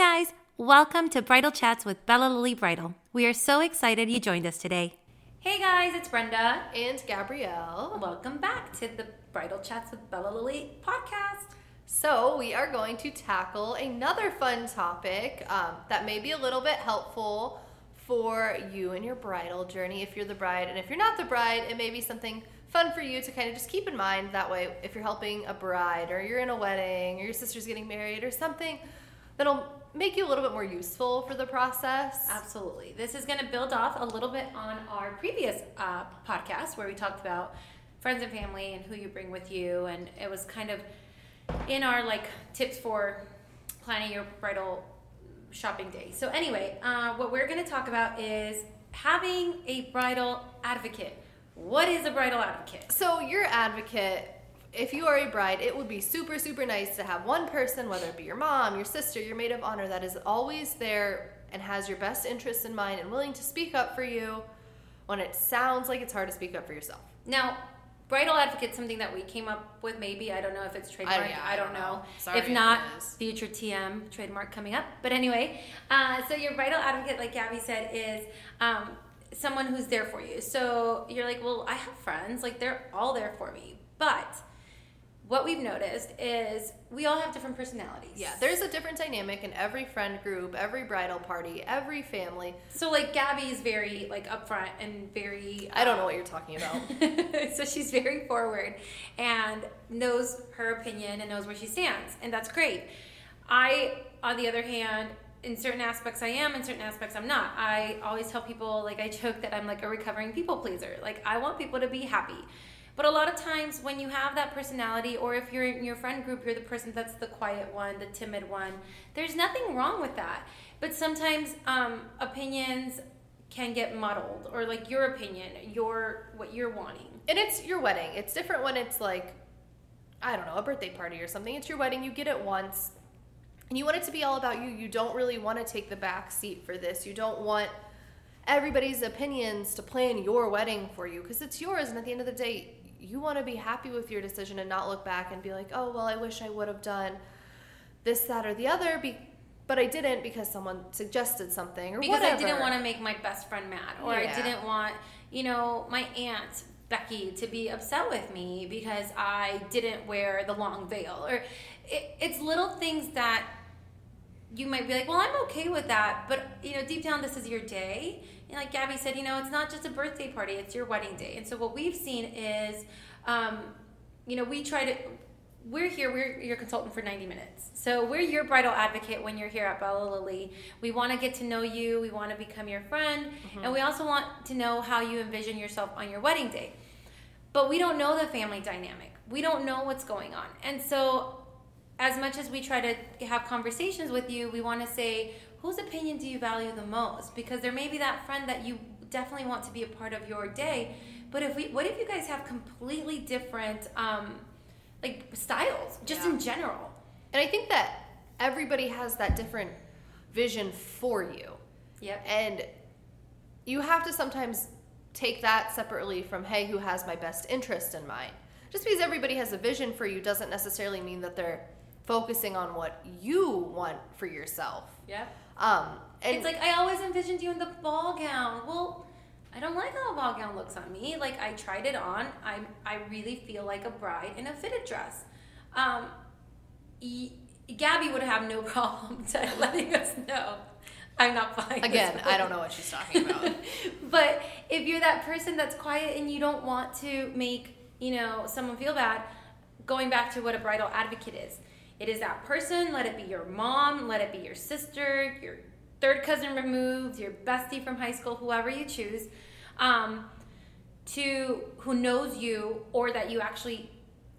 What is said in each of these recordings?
guys, welcome to Bridal Chats with Bella Lily Bridal. We are so excited you joined us today. Hey guys, it's Brenda. and Gabrielle. Welcome back to the Bridal Chats with Bella Lily podcast. So, we are going to tackle another fun topic um, that may be a little bit helpful for you and your bridal journey if you're the bride. And if you're not the bride, it may be something fun for you to kind of just keep in mind. That way, if you're helping a bride or you're in a wedding or your sister's getting married or something that'll make you a little bit more useful for the process. Absolutely. This is going to build off a little bit on our previous uh, podcast where we talked about friends and family and who you bring with you. And it was kind of in our like tips for planning your bridal shopping day. So, anyway, uh, what we're going to talk about is having a bridal advocate. What is a bridal advocate? So, your advocate, if you are a bride, it would be super, super nice to have one person, whether it be your mom, your sister, your maid of honor, that is always there and has your best interests in mind and willing to speak up for you when it sounds like it's hard to speak up for yourself. Now, bridal advocate something that we came up with. Maybe I don't know if it's trademark. I, yeah, I, I don't know. know. Sorry if if not, future TM trademark coming up. But anyway, uh, so your bridal advocate, like Gabby said, is um, someone who's there for you. So you're like, well, I have friends. Like they're all there for me. But what we've noticed is we all have different personalities. Yeah, there's a different dynamic in every friend group, every bridal party, every family. So like Gabby is very like upfront and very. I don't know um, what you're talking about. so she's very forward and knows her opinion and knows where she stands, and that's great. I, on the other hand, in certain aspects I am, in certain aspects I'm not. I always tell people, like I joke that I'm like a recovering people pleaser. Like I want people to be happy. But a lot of times when you have that personality, or if you're in your friend group, you're the person that's the quiet one, the timid one, there's nothing wrong with that. But sometimes um, opinions can get muddled, or like your opinion, your what you're wanting. and it's your wedding. It's different when it's like, I don't know, a birthday party or something. It's your wedding. You get it once, and you want it to be all about you. You don't really want to take the back seat for this. You don't want everybody's opinions to plan your wedding for you because it's yours. And at the end of the day, you want to be happy with your decision and not look back and be like, oh, well, I wish I would have done this, that, or the other. Be- but I didn't because someone suggested something or because whatever. I didn't want to make my best friend mad, or I didn't want, you know, my aunt Becky to be upset with me because I didn't wear the long veil, or it, it's little things that you might be like, well, I'm okay with that, but you know, deep down, this is your day. And like Gabby said, you know, it's not just a birthday party; it's your wedding day. And so what we've seen is, um, you know, we try to. We're here. We're your consultant for 90 minutes. So we're your bridal advocate when you're here at Bella Lily. We want to get to know you. We want to become your friend, and we also want to know how you envision yourself on your wedding day. But we don't know the family dynamic. We don't know what's going on, and so as much as we try to have conversations with you, we want to say, whose opinion do you value the most? Because there may be that friend that you definitely want to be a part of your day. But if we, what if you guys have completely different, um, like styles, just Yeah. in general? And I think that everybody has that different vision for you. Yep. And you have to sometimes take that separately from, hey, who has my best interest in mind? Just because everybody has a vision for you doesn't necessarily mean that they're focusing on what you want for yourself. Yeah. Um, and it's like I always envisioned you in the ball gown. Well, I don't like how a ball gown looks on me. Like I tried it on. I I really feel like a bride in a fitted dress. Um, e- Gabby would have no problem letting us know. I'm not buying. this again, I don't know what she's talking about. but if you're that person that's quiet and you don't want to make you know someone feel bad going back to what a bridal advocate is it is that person let it be your mom let it be your sister your third cousin removed your bestie from high school whoever you choose um, to who knows you or that you actually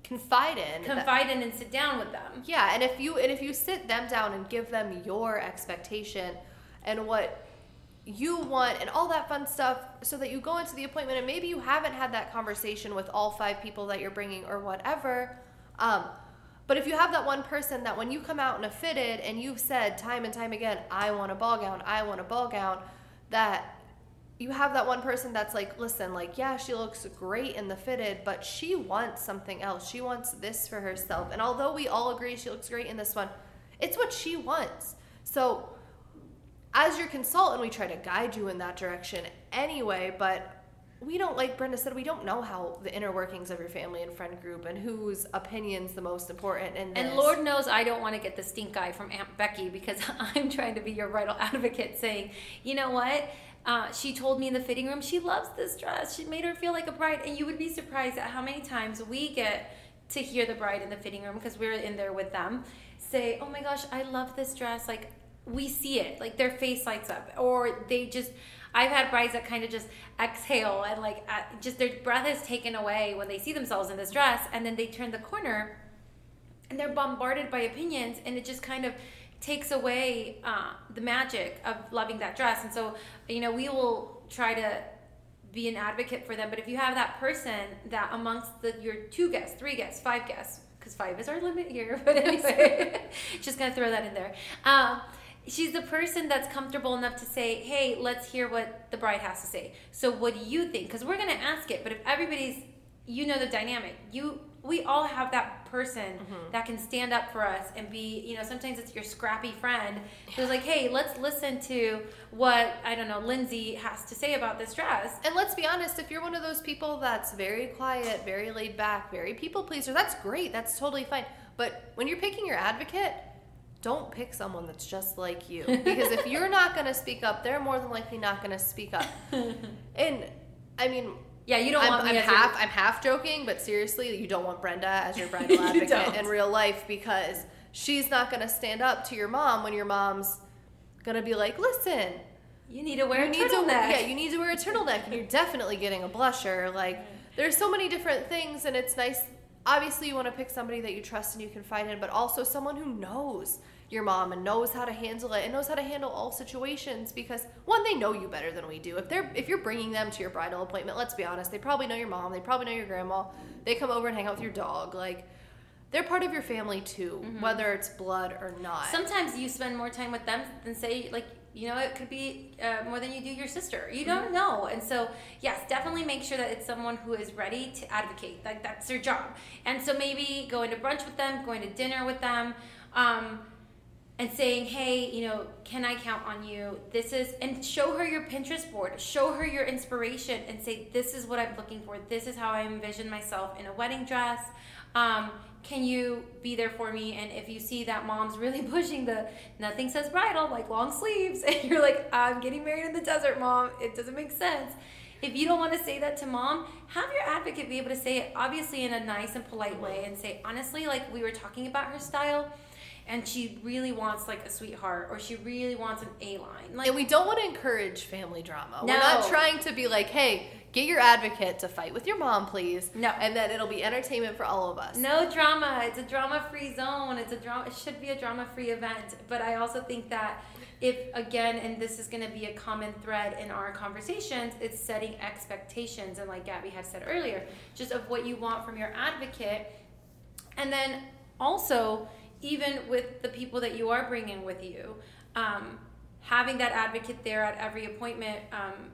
Confide in. confide in and sit down with them Yeah, and if you and if you sit them down and give them your expectation and what you want and all that fun stuff so that you go into the appointment and maybe you haven't had that conversation with all five people that you're bringing or whatever um, but if you have that one person that when you come out in a fitted and you've said time and time again i want a ball gown i want a ball gown that you have that one person that's like, listen, like, yeah, she looks great in the fitted, but she wants something else. She wants this for herself. And although we all agree she looks great in this one, it's what she wants. So, as your consultant, we try to guide you in that direction anyway, but we don't, like Brenda said, we don't know how the inner workings of your family and friend group and whose opinion's the most important. In And. Lord knows I don't want to get the stink eye from Aunt Becky because I'm trying to be your bridal advocate saying, you know what? Uh, she told me in the fitting room she loves this dress. She made her feel like a bride. And you would be surprised at how many times we get to hear the bride in the fitting room because we're in there with them say, oh my gosh, I love this dress. Like, we see it. Like, their face lights up. Or they just, I've had brides that kind of just exhale and like uh, just their breath is taken away when they see themselves in this dress. And then they turn the corner and they're bombarded by opinions and it just kind of takes away uh, the magic of loving that dress and so you know we will try to be an advocate for them but if you have that person that amongst the, your two guests three guests five guests because five is our limit here but anyway just gonna throw that in there um, she's the person that's comfortable enough to say hey let's hear what the bride has to say so what do you think because we're gonna ask it but if everybody's you know the dynamic you we all have that person Mm-hmm. that can stand up for us and be you know sometimes it's your scrappy friend who's like hey let's listen to what i don't know lindsay has to say about this dress And let's be honest, if you're one of those people that's very quiet, very laid back, very people pleaser, that's great. That's totally fine. But when you're picking your advocate, don't pick someone that's just like you. Because if you're not going to speak up, they're more than likely not going to speak up. And I mean, yeah you don't I'm, want me I'm half your, I'm half joking, but seriously, you don't want Brenda as your bridal advocate don't. in real life because she's not going to stand up to your mom when your mom's going to be like, "Listen, you need to wear you a need to turtleneck yeah you need to wear a turtleneck and you're definitely getting a blusher like there's so many different things and it's nice obviously you want to pick somebody that you trust and you can fight in but also someone who knows your mom and knows how to handle it and knows how to handle all situations because one they know you better than we do. If they're if you're bringing them to your bridal appointment let's be honest they probably know your mom they probably know your grandma they come over and hang out with your dog like they're part of your family too mm-hmm. whether it's blood or not. Sometimes you spend more time with them than say like you know it could be uh, more than you do your sister. You don't Mm-hmm. know. And so yes definitely make sure that it's someone who is ready to advocate. Like that's their job. And so maybe going to brunch with them going to dinner with them um, and saying hey you know can i count on you? This is and show her your pinterest board. Show her your inspiration and say this is what i'm looking for. This is how i envision myself in a wedding dress um, can you be there for me? And if you see that mom's really pushing the nothing says bridal like long sleeves and you're like i'm getting married in the desert mom it doesn't make sense. If you don't want to say that to mom have your advocate be able to say it obviously in a nice and polite way and say honestly like we were talking about her style and she really wants like a sweetheart or she really wants an a line like and we don't want to encourage family drama. We're not trying to be like, hey, get your advocate to fight with your mom, please. No. And then it'll be entertainment for all of us. No drama. It's a drama free zone. It's a drama. It should be a drama free event. But I also think that if again, and this is going to be a common thread in our conversations, it's setting expectations. And like Gabby had said earlier, just of what you want from your advocate, and then also even with the people that you are bringing with you, um, having that advocate there at every appointment. Um,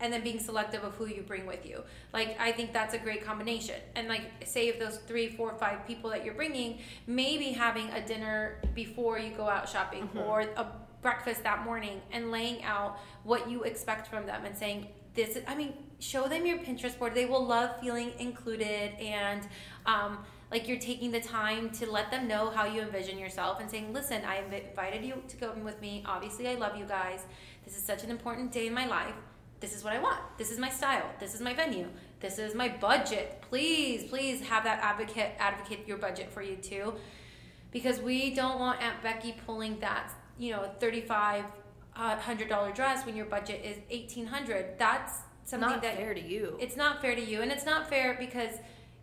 and then being selective of who you bring with you. Like I think that's a great combination. And like say if those three, four, five people that you're bringing, maybe having a dinner before you go out shopping or a breakfast that morning and laying out what you expect from them and saying this. Is, I mean, show them your Pinterest board. They will love feeling included and. Um, like you're taking the time to let them know how you envision yourself and saying, listen, I invi- invited you to go with me. Obviously, I love you guys. This is such an important day in my life this is what I want. This is my style. This is my venue. This is my budget. Please, please have that advocate advocate your budget for you too, because we don't want Aunt Becky pulling that you know thirty five uh, hundred dollar dress when your budget is eighteen hundred. That's something not that fair to you. it's not fair to you, and it's not fair because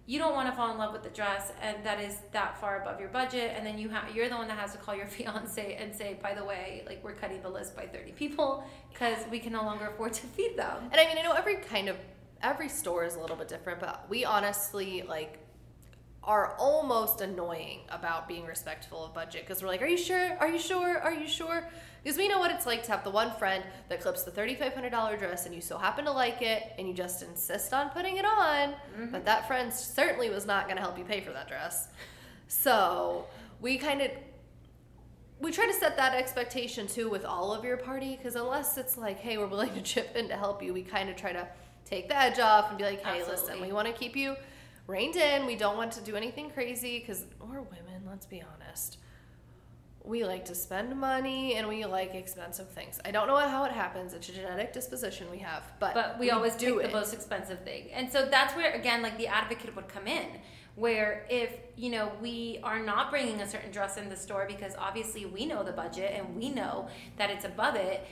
you don't want to fall in love with the dress and that is that far above your budget and then you have you're the one that has to call your fiance and say by the way like we're cutting the list by 30 people because we can no longer afford to feed them. And I mean, I know every kind of every store is a little bit different, but we honestly like are almost annoying about being respectful of budget because we're like, "Are you sure? Are you sure? Are you sure?" Because we know what it's like to have the one friend that clips the thirty-five hundred dollar dress, and you so happen to like it, and you just insist on putting it on, mm-hmm. but that friend certainly was not going to help you pay for that dress. So we kind of we try to set that expectation too with all of your party because unless it's like, hey, we're willing to chip in to help you, we kind of try to take the edge off and be like, hey, listen, we want to keep you reined in. We don't want to do anything crazy because we're women. Let's be honest. We like to spend money and we like expensive things. I don't know how it happens. It's a genetic disposition we have, but but we, always do the most expensive thing and so that's where again like the advocate would come in where if you know we are not bringing a certain dress in the store because obviously we know the budget and we know that it's above it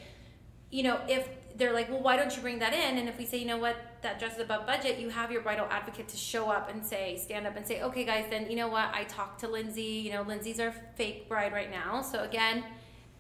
you know if they're like well why don't you bring that in? And if we say you know what that dress is above budget you have your bridal advocate to show up and say stand up and say okay guys then you know what? I talked to lindsay. You know lindsay's our fake bride right now. So again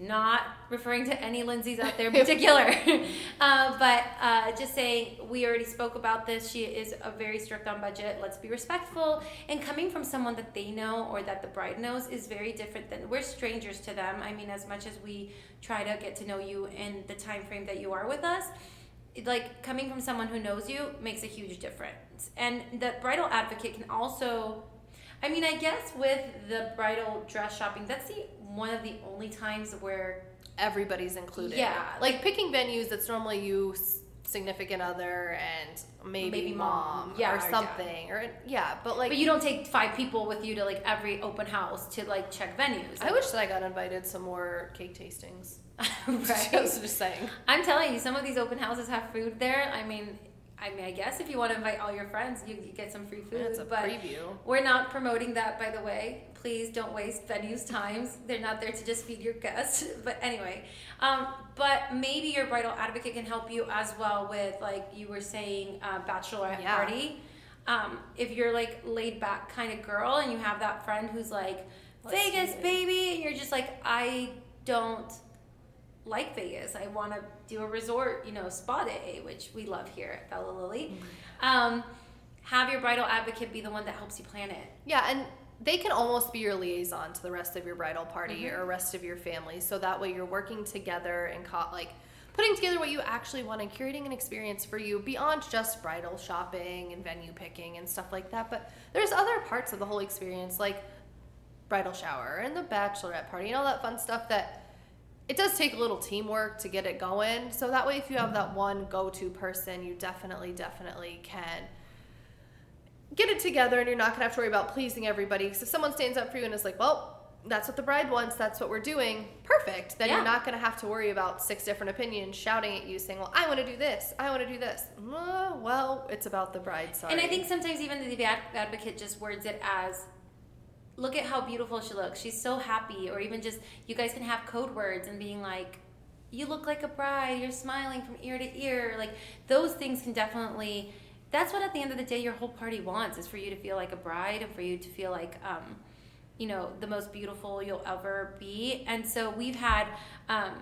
not referring to any Lindsays out there in particular, uh, but uh, just saying we already spoke about this. She is a very strict on budget. Let's be respectful. And coming from someone that they know or that the bride knows is very different than we're strangers to them. I mean, as much as we try to get to know you in the time frame that you are with us, like coming from someone who knows you makes a huge difference. And the bridal advocate can also I mean, I guess with the bridal dress shopping, that's the one of the only times where everybody's included. Yeah, like picking venues that's normally you, significant other, and maybe, Maybe mom, mom. Yeah, or or dad. something, or yeah. But like, but you don't take five people with you to like every open house to like check venues. I wish that I got invited some more cake tastings. right. Just, just saying. I'm telling you, some of these open houses have food there. I mean, I mean, I guess if you want to invite all your friends, you you get some free food. That's a but preview. we're not promoting that, by the way. Please don't waste venues' times. They're not there to just feed your guests. But anyway, um, but maybe your bridal advocate can help you as well with, like you were saying, uh, bachelorette Yeah. party. Um, if you're like laid back kind of girl and you have that friend who's like Let's Vegas, baby, and you're just like, I don't like Vegas. I want to do a resort, you know, spa day, which we love here at Bella Lily. Mm-hmm. Um, have your bridal advocate be the one that helps you plan it. Yeah, and they can almost be your liaison to the rest of your bridal party Mhm. or rest of your family. So that way you're working together and co- like putting together what you actually want and curating an experience for you beyond just bridal shopping and venue picking and stuff like that. But there's other parts of the whole experience like bridal shower and the bachelorette party and all that fun stuff that it does take a little teamwork to get it going. So that way if you have that one go-to person, you definitely definitely can get it together and you're not gonna have to worry about pleasing everybody. Because if someone stands up for you and is like, well, that's what the bride wants, that's what we're doing, perfect. Then Yeah. you're not gonna have to worry about six different opinions shouting at you saying, well, I wanna do this, I wanna do this. Uh, well, it's about the bride, sorry. And I think sometimes even the advocate just words it as, look at how beautiful she looks. She's so happy. Or even just, you guys can have code words and being like, you look like a bride. You're smiling from ear to ear. Like those things can definitely, that's what at the end of the day your whole party wants is for you to feel like a bride and for you to feel like, um, you know, the most beautiful you'll ever be. And so we've had, um,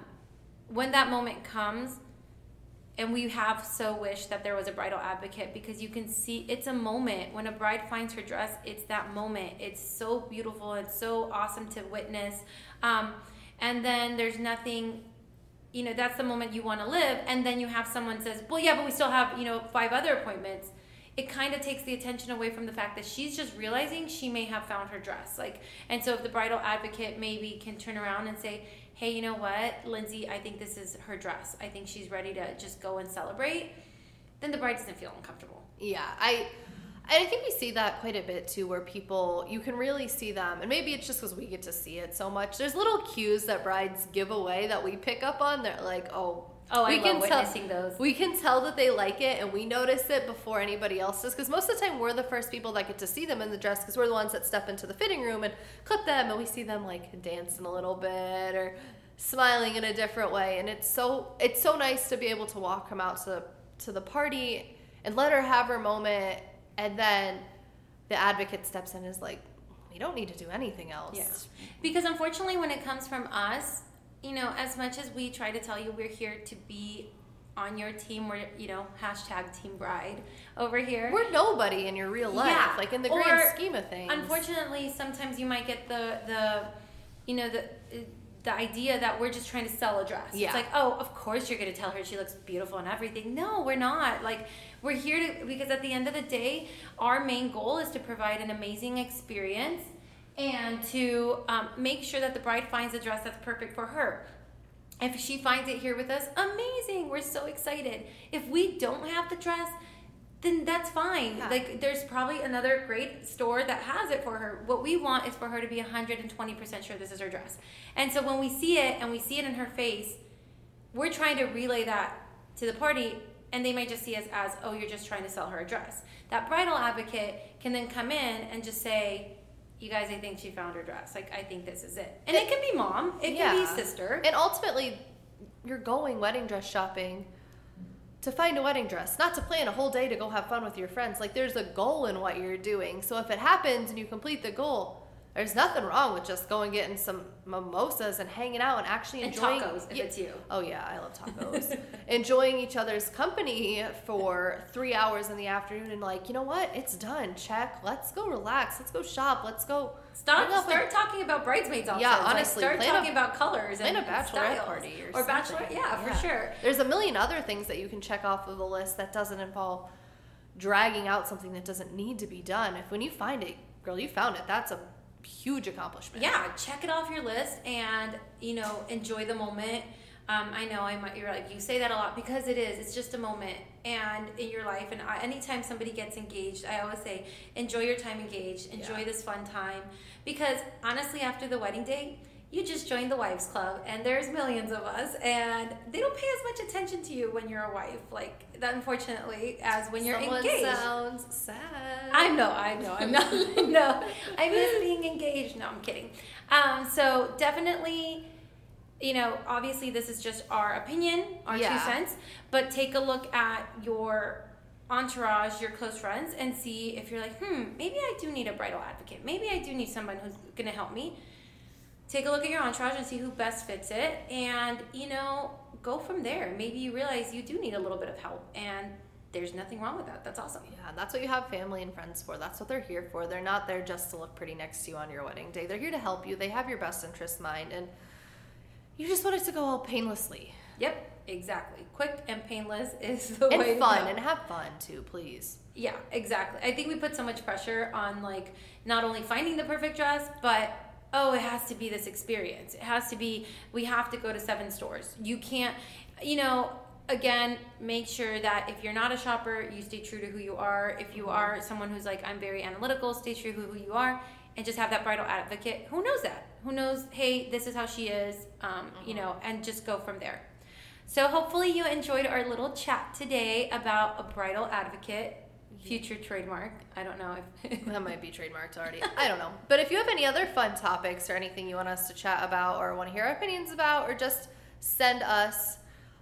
when that moment comes, and we have so wished that there was a bridal advocate because you can see it's a moment. When a bride finds her dress it's that moment. It's so beautiful. It's so awesome to witness. Um, and then there's nothing you know that's the moment you want to live. And then you have someone says well yeah but we still have you know five other appointments. It kind of takes the attention away from the fact that she's just realizing she may have found her dress. Like and so if the bridal advocate maybe can turn around and say hey you know what lindsay i think this is her dress i think she's ready to just go and celebrate then the bride doesn't feel uncomfortable Yeah, I I think we see that quite a bit too, where people you can really see them, and maybe it's just because we get to see it so much. There's little cues that brides give away that we pick up on. They're like, oh, oh i we love can tell witnessing those we can tell that they like it, and we notice it before anybody else does. Because most of the time, we're the first people that get to see them in the dress, because we're the ones that step into the fitting room and clip them, and we see them like dancing a little bit or smiling in a different way. And it's so it's so nice to be able to walk them out to to the party and let her have her moment, and then the advocate steps in and is like, we don't need to do anything else. Yeah. Because unfortunately, when it comes from us, you know, as much as we try to tell you we're here to be on your team, we're, you know, hashtag team bride over here. We're nobody in your real life, Yeah. like in the Or, grand scheme of things. Unfortunately, sometimes you might get the, the you know, the, the idea that we're just trying to sell a dress. Yeah. It's like, oh, of course you're going to tell her she looks beautiful and everything. No, we're not. Like, we're here to, because at the end of the day, our main goal is to provide an amazing experience and to um, make sure that the bride finds a dress that's perfect for her. If she finds it here with us, amazing. We're so excited. If we don't have the dress, then that's fine. Yeah. Like there's probably another great store that has it for her. What we want is for her to be 120% sure this is her dress. And so when we see it and we see it in her face, we're trying to relay that to the party and they might just see us as, oh, you're just trying to sell her a dress. That bridal advocate can then come in and just say, you guys, I think she found her dress. Like, I think this is it. And it, can be mom, it can be sister. And ultimately, you're going wedding dress shopping to find a wedding dress, not to plan a whole day to go have fun with your friends. Like, there's a goal in what you're doing. So if it happens and you complete the goal, there's nothing wrong with just going getting some mimosas and hanging out and actually And enjoying tacos, if Yeah. it's you. Oh yeah, I love tacos. enjoying each other's company for three hours in the afternoon and like, you know what? It's done. Check. Let's go relax. Let's go shop. Let's go. Stop, hang out with- start talking about bridesmaids options. Yeah, Like, honestly, start plan a- talking about colors plan and a bachelorette styles. party or or bachelor. Yeah, Yeah. for sure. There's a million other things that you can check off of the list that doesn't involve dragging out something that doesn't need to be done. If when you find it, girl, you found it. That's a huge accomplishment. Yeah, check it off your list and you know enjoy the moment. Um, I know I might you're like you say that a lot because it is. It's just a moment and in your life. And I, anytime somebody gets engaged, I always say enjoy your time engaged. Enjoy Yeah. this fun time because honestly, after the wedding day. You just joined the wives club, and there's millions of us, and they don't pay as much attention to you when you're a wife, like that. Unfortunately, as when you're Someone engaged. sounds sad. I know, I know, I'm not. no, I miss being engaged. No, I'm kidding. Um, so definitely, you know, obviously this is just our opinion, our Yeah. two cents. But take a look at your entourage, your close friends, and see if you're like, hmm, maybe I do need a bridal advocate. Maybe I do need someone who's going to help me. Take a look at your entourage and see who best fits it, and you know, go from there. Maybe you realize you do need a little bit of help, and there's nothing wrong with that. That's awesome. Yeah, that's what you have family and friends for. That's what they're here for. They're not there just to look pretty next to you on your wedding day. They're here to help you. They have your best interest in mind, and you just want it to go all painlessly Yep, exactly. Quick and painless is the way and to fun, go. and have fun too, please. yeah, exactly. I think we put so much pressure on like not only finding the perfect dress, but oh, it has to be this experience. It has to be. We have to go to seven stores. You can't. You know. Again, make sure that if you're not a shopper, you stay true to who you are. If you are someone who's like, I'm very analytical, stay true to who you are, and just have that bridal advocate who knows that. Who knows, hey, this is how she is, um, you know, and just go from there. So hopefully you enjoyed our little chat today about a bridal advocate, future trademark. I don't know if That might be trademarked already. I don't know. But if you have any other fun topics or anything you want us to chat about or want to hear our opinions about or just send us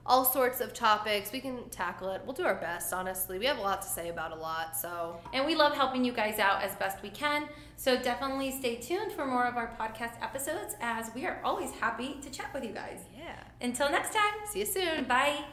all sorts of topics, we can tackle it. We'll do our best, honestly. We have a lot to say about a lot, so and we love helping you guys out as best we can. So definitely stay tuned for more of our podcast episodes as we are always happy to chat with you guys. yeah. Until next time. See you soon. Bye.